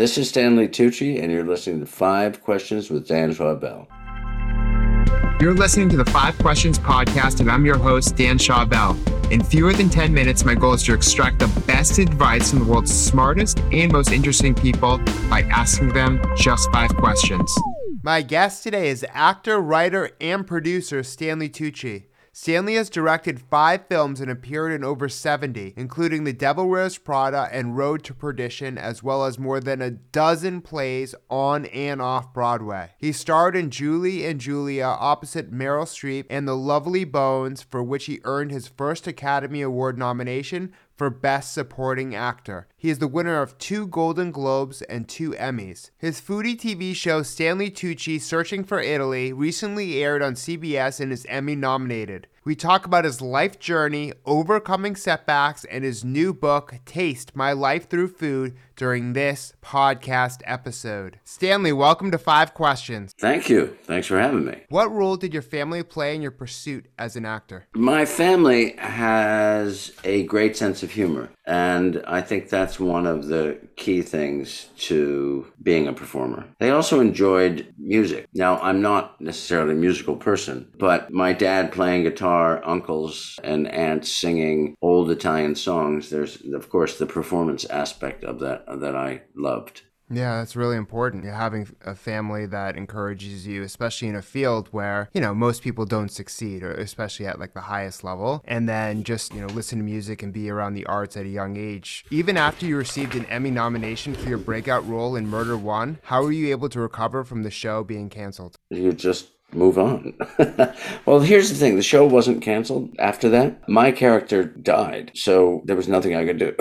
This is Stanley Tucci, and you're listening to Five Questions with Dan Schawbell. You're listening to the Five Questions podcast, and I'm your host, Dan Schawbell. In fewer than 10 minutes, my goal is to extract the best advice from the world's smartest and most interesting people by asking them just five questions. My guest today is actor, writer, and producer Stanley Tucci. Stanley has directed five films and appeared in over 70, including The Devil Wears Prada and Road to Perdition, as well as more than a dozen plays on and off Broadway. He starred in Julie and Julia opposite Meryl Streep and The Lovely Bones, for which he earned his first Academy Award nomination for Best Supporting Actor. He is the winner of two Golden Globes and two Emmys. His foodie TV show Stanley Tucci Searching for Italy recently aired on CBS and is Emmy nominated. We talk about his life journey, overcoming setbacks, and his new book, Taste My Life Through Food, during this podcast episode. Stanley, welcome to Five Questions. Thank you. Thanks for having me. What role did your family play in your pursuit as an actor? My family has a great sense of humor, and I think that's one of the key things to being a performer. They also enjoyed music. Now, I'm not necessarily a musical person, but my dad playing guitar, uncles and aunts singing old Italian songs, there's, of course, the performance aspect of that that I loved. Yeah, that's really important. Having a family that encourages you, especially in a field where, you know, most people don't succeed, or especially at like the highest level. And then just, you know, listen to music and be around the arts at a young age. Even after you received an Emmy nomination for your breakout role in Murder One, how were you able to recover from the show being canceled? You just move on. well, here's the thing the show wasn't canceled after that. My character died, so there was nothing I could do.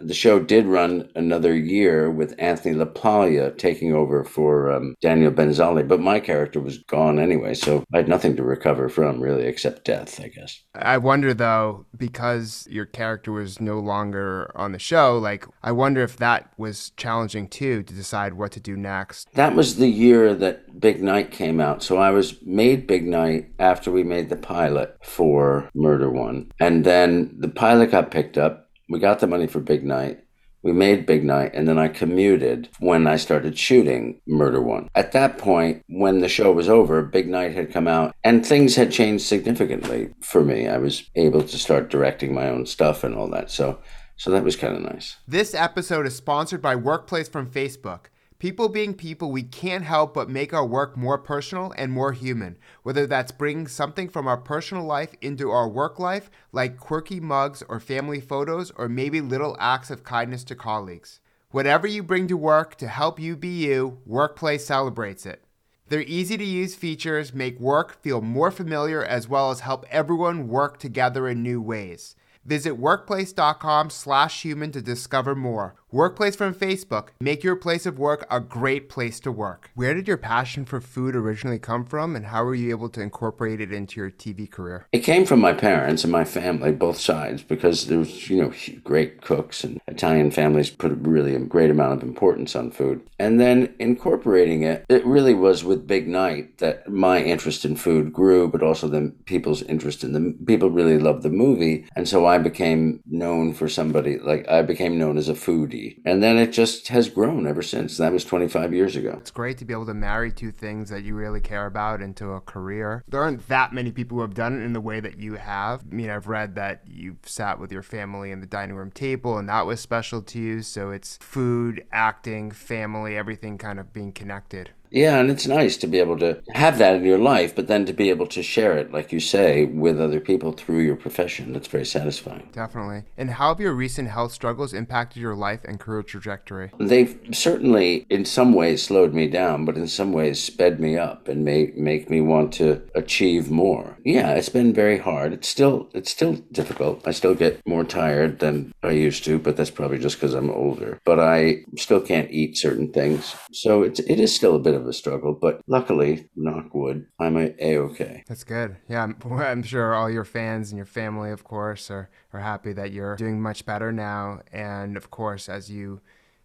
the show did run another year with Anthony LaPaglia taking over for um, Daniel Benzali, but my character was gone anyway, so I had nothing to recover from really except death, I guess. I wonder though, because your character was no longer on the show, like, I wonder if that was challenging too to decide what to do next. That was the year that Big Night came out. So I was made Big Night after we made the pilot for Murder One. And then the pilot got picked up. We got the money for Big Night. We made Big Night, and then I commuted when I started shooting Murder One. At that point, when the show was over, Big Night had come out, and things had changed significantly for me. I was able to start directing my own stuff and all that. So, so that was kind of nice. This episode is sponsored by Workplace from Facebook. People being people, we can't help but make our work more personal and more human, whether that's bringing something from our personal life into our work life, like quirky mugs or family photos, or maybe little acts of kindness to colleagues. Whatever you bring to work to help you be you, Workplace celebrates it. Their easy to use features make work feel more familiar as well as help everyone work together in new ways. Visit workplace.com/human to discover more. Workplace from Facebook. Make your place of work a great place to work. Where did your passion for food originally come from, and how were you able to incorporate it into your TV career? It came from my parents and my family, both sides, because there was, you know, great cooks and Italian families put really a great amount of importance on food. And then incorporating it, it really was with Big Night that my interest in food grew, but also then people's interest in the people really loved the movie, and so I became known for somebody like I became known as a foodie and then it just has grown ever since. That was 25 years ago. It's great to be able to marry two things that you really care about into a career. There aren't that many people who have done it in the way that you have. I mean, I've read that you've sat with your family in the dining room table and that was special to you. So it's food, acting, family, everything kind of being connected. Yeah, and it's nice to be able to have that in your life, but then to be able to share it, like you say, with other people through your profession. That's very satisfying. Definitely. And how have your recent health struggles impacted your life and career trajectory? They've certainly, in some ways, slowed me down, but in some ways, sped me up and may make me want to achieve more. Yeah, it's been very hard. It's still, it's still difficult. I still get more tired than I used to, but that's probably just because I'm older. But I still can't eat certain things, so it's it is still a bit of of a struggle, but luckily, knock wood, I'm a okay. That's good. Yeah, I'm, I'm, sure all your fans and your family, of course, are are happy that you're doing much better now. And of course, as you,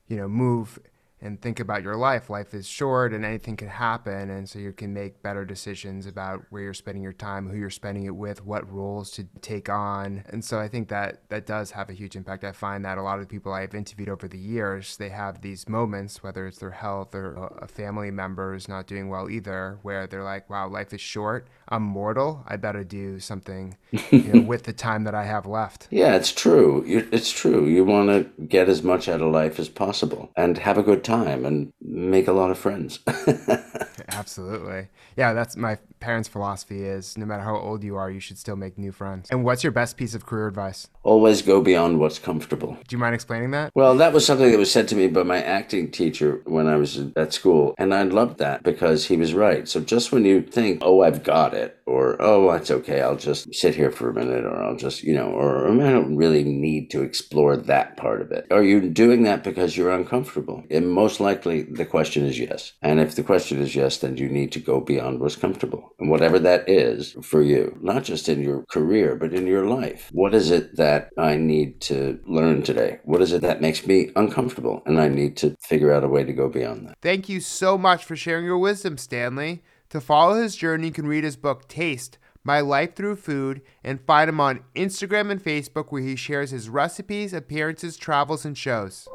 you know, move and think about your life. Life is short and anything can happen. And so you can make better decisions about where you're spending your time, who you're spending it with, what roles to take on. And so I think that that does have a huge impact. I find that a lot of the people I've interviewed over the years, they have these moments, whether it's their health or a family member is not doing well either, where they're like, wow, life is short. I'm mortal. I better do something you know, with the time that I have left. Yeah, it's true. It's true. You want to get as much out of life as possible and have a good time and make a lot of friends. Absolutely. Yeah, that's my parents' philosophy is no matter how old you are, you should still make new friends. And what's your best piece of career advice? Always go beyond what's comfortable. Do you mind explaining that? Well, that was something that was said to me by my acting teacher when I was at school. And I loved that because he was right. So just when you think, oh, I've got it, or oh, that's okay, I'll just sit here for a minute, or I'll just, you know, or I don't really need to explore that part of it. Are you doing that because you're uncomfortable? And most likely the question is yes. And if the question is yes, then you need to go beyond what's comfortable. And whatever that is for you, not just in your career, but in your life. What is it that I need to learn today? What is it that makes me uncomfortable? And I need to figure out a way to go beyond that. Thank you so much for sharing your wisdom, Stanley. To follow his journey, you can read his book, Taste My Life Through Food, and find him on Instagram and Facebook, where he shares his recipes, appearances, travels, and shows.